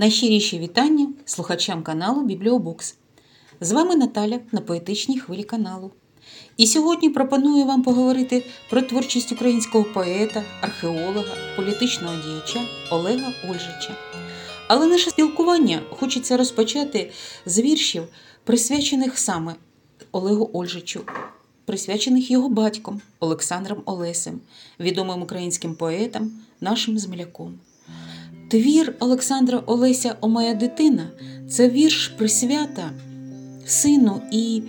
Найщиріші вітання слухачам каналу Бібліобукс. З вами Наталя на поетичній хвилі каналу. І сьогодні пропоную вам поговорити про творчість українського поета, археолога, політичного діяча Олега Ольжича. Але наше спілкування хочеться розпочати з віршів, присвячених саме Олегу Ольжичу, присвячених його батьком Олександром Олесем, відомим українським поетом, нашим земляком. Твір Олександра Олеся О моя дитина це вірш присвята сину і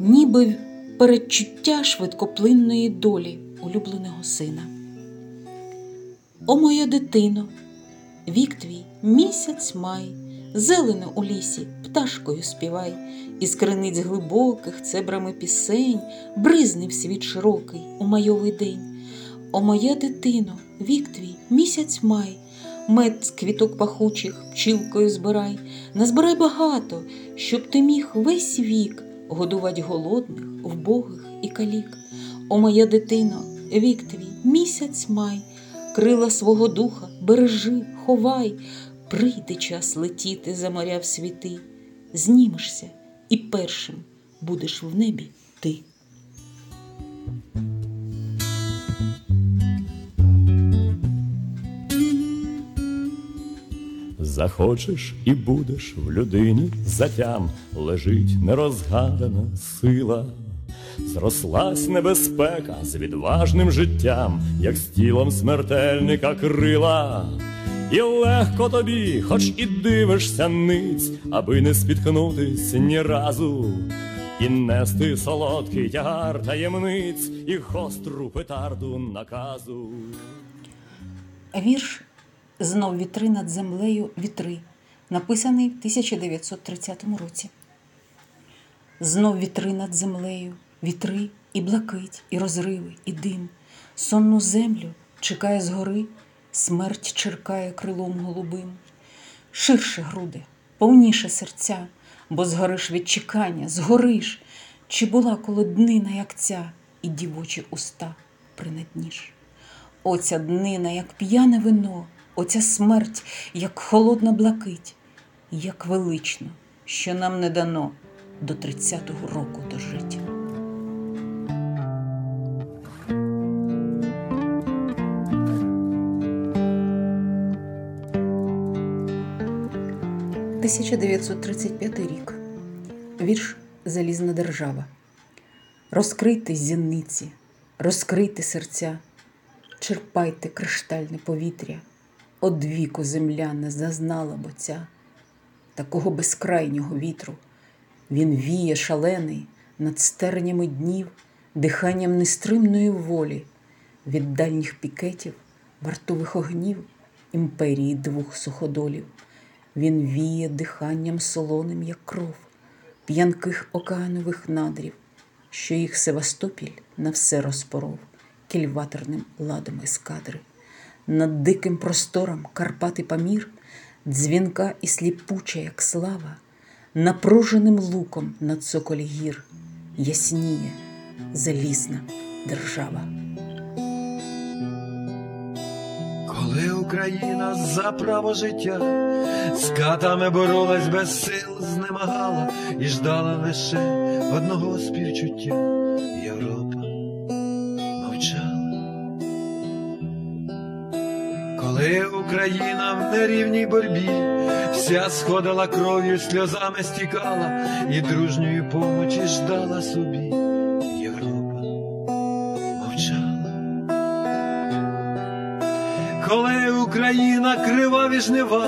ніби передчуття швидкоплинної долі улюбленого сина. О моя дитино, вік твій місяць май, зелено у лісі, пташкою співай, із криниць глибоких цебрами пісень, бризнив світ широкий у майовий день. О моя дитино, вік твій місяць май мед з квіток пахучих пчілкою збирай, назбирай багато, щоб ти міг весь вік годувати голодних, вбогих і калік. О моя дитино, вік твій, місяць май, крила свого духа, бережи, ховай, прийде час летіти за моря в світи, знімешся і першим будеш в небі ти. Захочеш і будеш в людині затям. Лежить нерозгадана сила, зрослась небезпека з відважним життям, як з тілом смертельника крила, і легко тобі, хоч і дивишся ниць, аби не спіткнутись ні разу, і нести солодкий тягар таємниць і гостру петарду наказу. Вірш Знов вітри над землею вітри, написаний в 1930 році. Знов вітри над землею, вітри і блакить, і розриви, і дим. Сонну землю чекає згори, смерть черкає крилом голубим. Ширше груди, повніше серця, бо згориш від чекання, згориш, чи була коло днина, як ця, і дівочі уста принадніш. Оця днина, як п'яне вино. Оця смерть, як холодна блакить, як велично, що нам не дано до тридцятого року дожить. «1935 рік. Вірш Залізна держава. Розкрийте зіниці, розкрийте серця, черпайте криштальне повітря. Одвіку земля не зазнала боця, такого безкрайнього вітру. Він віє шалений над стернями днів, диханням нестримної волі, від дальніх пікетів, вартових огнів, імперії двох суходолів. Він віє диханням солоним, як кров, п'янких океанових надрів, що їх Севастопіль на все розпоров кільваторним ладом ескадри над диким простором Карпати Памір, дзвінка і сліпуча, як слава, напруженим луком над цоколі гір ясніє залізна держава. Коли Україна за право життя з катами боролась без сил, знемагала і ждала лише одного співчуття Європа Коли Україна в нерівній борьбі вся сходила кров'ю, сльозами стікала і дружньої помочі ждала собі, Європа мовчала. Коли Україна криваві жнива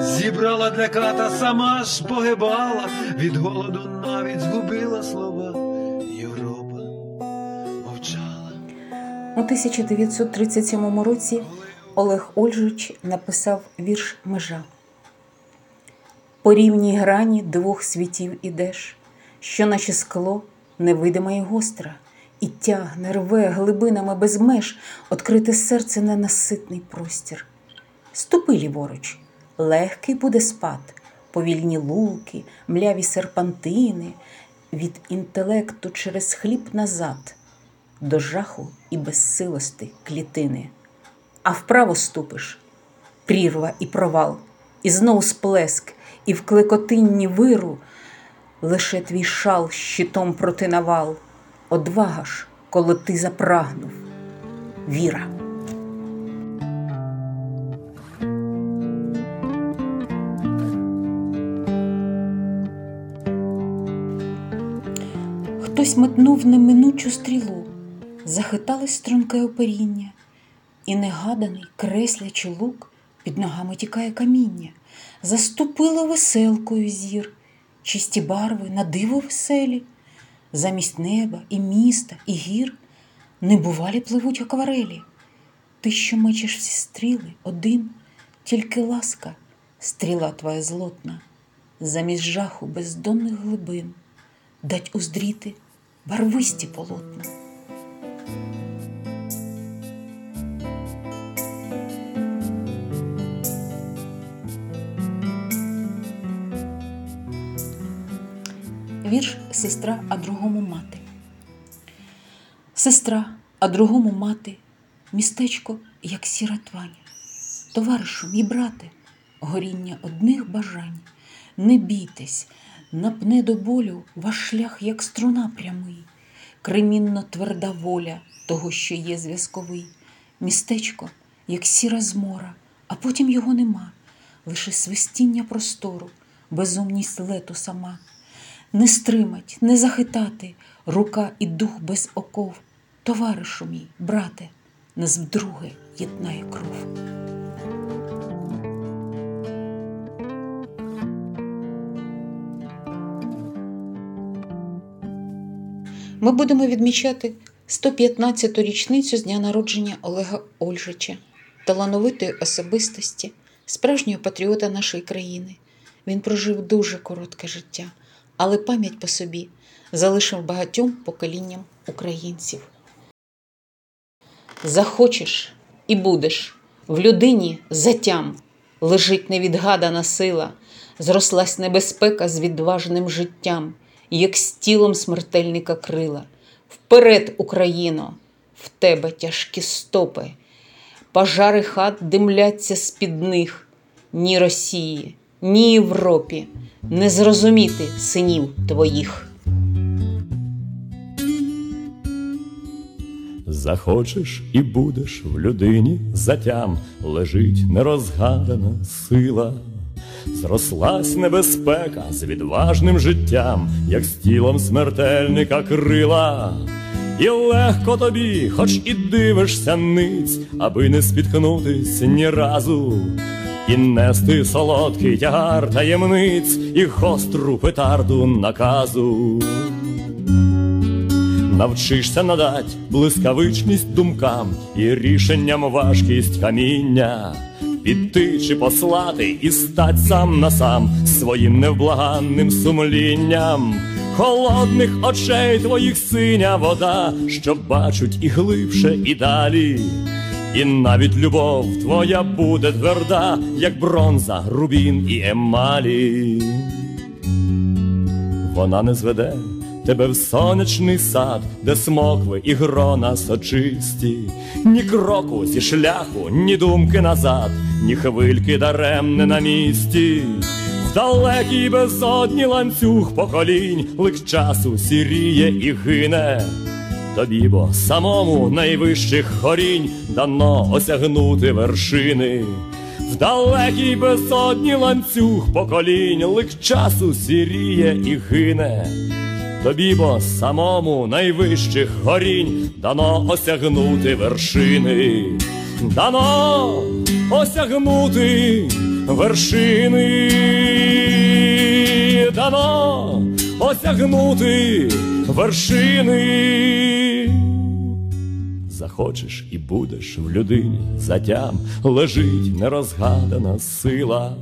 зібрала для ката, сама ж погибала, від голоду навіть згубила слова, Європа мовчала. У 1937 році Олег Ольжич написав вірш Межа. По рівній грані двох світів ідеш, що наче скло невидиме і гостре, і тягне, рве глибинами без меж открите серце ненаситний простір. Ступи ліворуч, легкий буде спад, повільні луки, мляві серпантини, від інтелекту через хліб назад, до жаху і безсилости клітини а вправо ступиш. Прірва і провал, і знов сплеск, і в клекотинні виру. Лише твій шал щитом проти навал, одвага ж, коли ти запрагнув, віра. Хтось метнув неминучу стрілу, захиталось струнке оперіння, і негаданий креслячи лук під ногами тікає каміння, заступило веселкою зір, чисті барви на диво веселі, замість неба і міста, і гір небувалі пливуть акварелі. Ти, що мечеш всі стріли, один, тільки ласка, стріла твоя злотна, замість жаху бездонних глибин дать уздріти барвисті полотна. Вірш сестра, а другому мати. Сестра, а другому мати, містечко, як сіра твань. Товаришу, мій брате, горіння одних бажань. Не бійтесь, напне до болю ваш шлях, як струна прямий, кремінно тверда воля того, що є зв'язковий, містечко, як сіра змора, а потім його нема, лише свистіння простору, безумність лету сама. Не стримать, не захитати рука і дух без оков, товаришу мій, брате, нас вдруге єднає кров. Ми будемо відмічати 115-ту річницю з дня народження Олега Ольжича, талановитої особистості, справжнього патріота нашої країни. Він прожив дуже коротке життя, але пам'ять по собі залишив багатьом поколінням українців. Захочеш і будеш в людині затям лежить невідгадана сила, зрослась небезпека з відважним життям, як з тілом смертельника крила. Вперед, Україно, в тебе тяжкі стопи, пожари хат димляться з-під них, ні Росії, ні Європі не зрозуміти синів твоїх. Захочеш і будеш в людині затям лежить нерозгадана сила. Зрослась небезпека з відважним життям, як з тілом смертельника крила. І легко тобі, хоч і дивишся ниць, аби не спіткнутись ні разу, і нести солодкий тягар таємниць і гостру петарду наказу. Навчишся надать блискавичність думкам і рішенням важкість каміння, піти чи послати і стать сам на сам своїм невблаганним сумлінням, холодних очей твоїх синя вода, що бачуть і глибше, і далі. І навіть любов твоя буде тверда, як бронза, рубін і емалі. Вона не зведе тебе в сонячний сад, де смокви і грона сочисті, ні кроку зі шляху, ні думки назад, ні хвильки даремне на місці. В далекій безодні ланцюг поколінь, лик часу сіріє і гине. Тобі бо самому найвищих горінь дано осягнути вершини. В далекій безодні ланцюг поколінь, лик часу сіріє і гине. Тобі бо самому найвищих горінь дано осягнути вершини, дано осягнути вершини, осягнути вершини. Захочеш і будеш в людині затям лежить нерозгадана сила.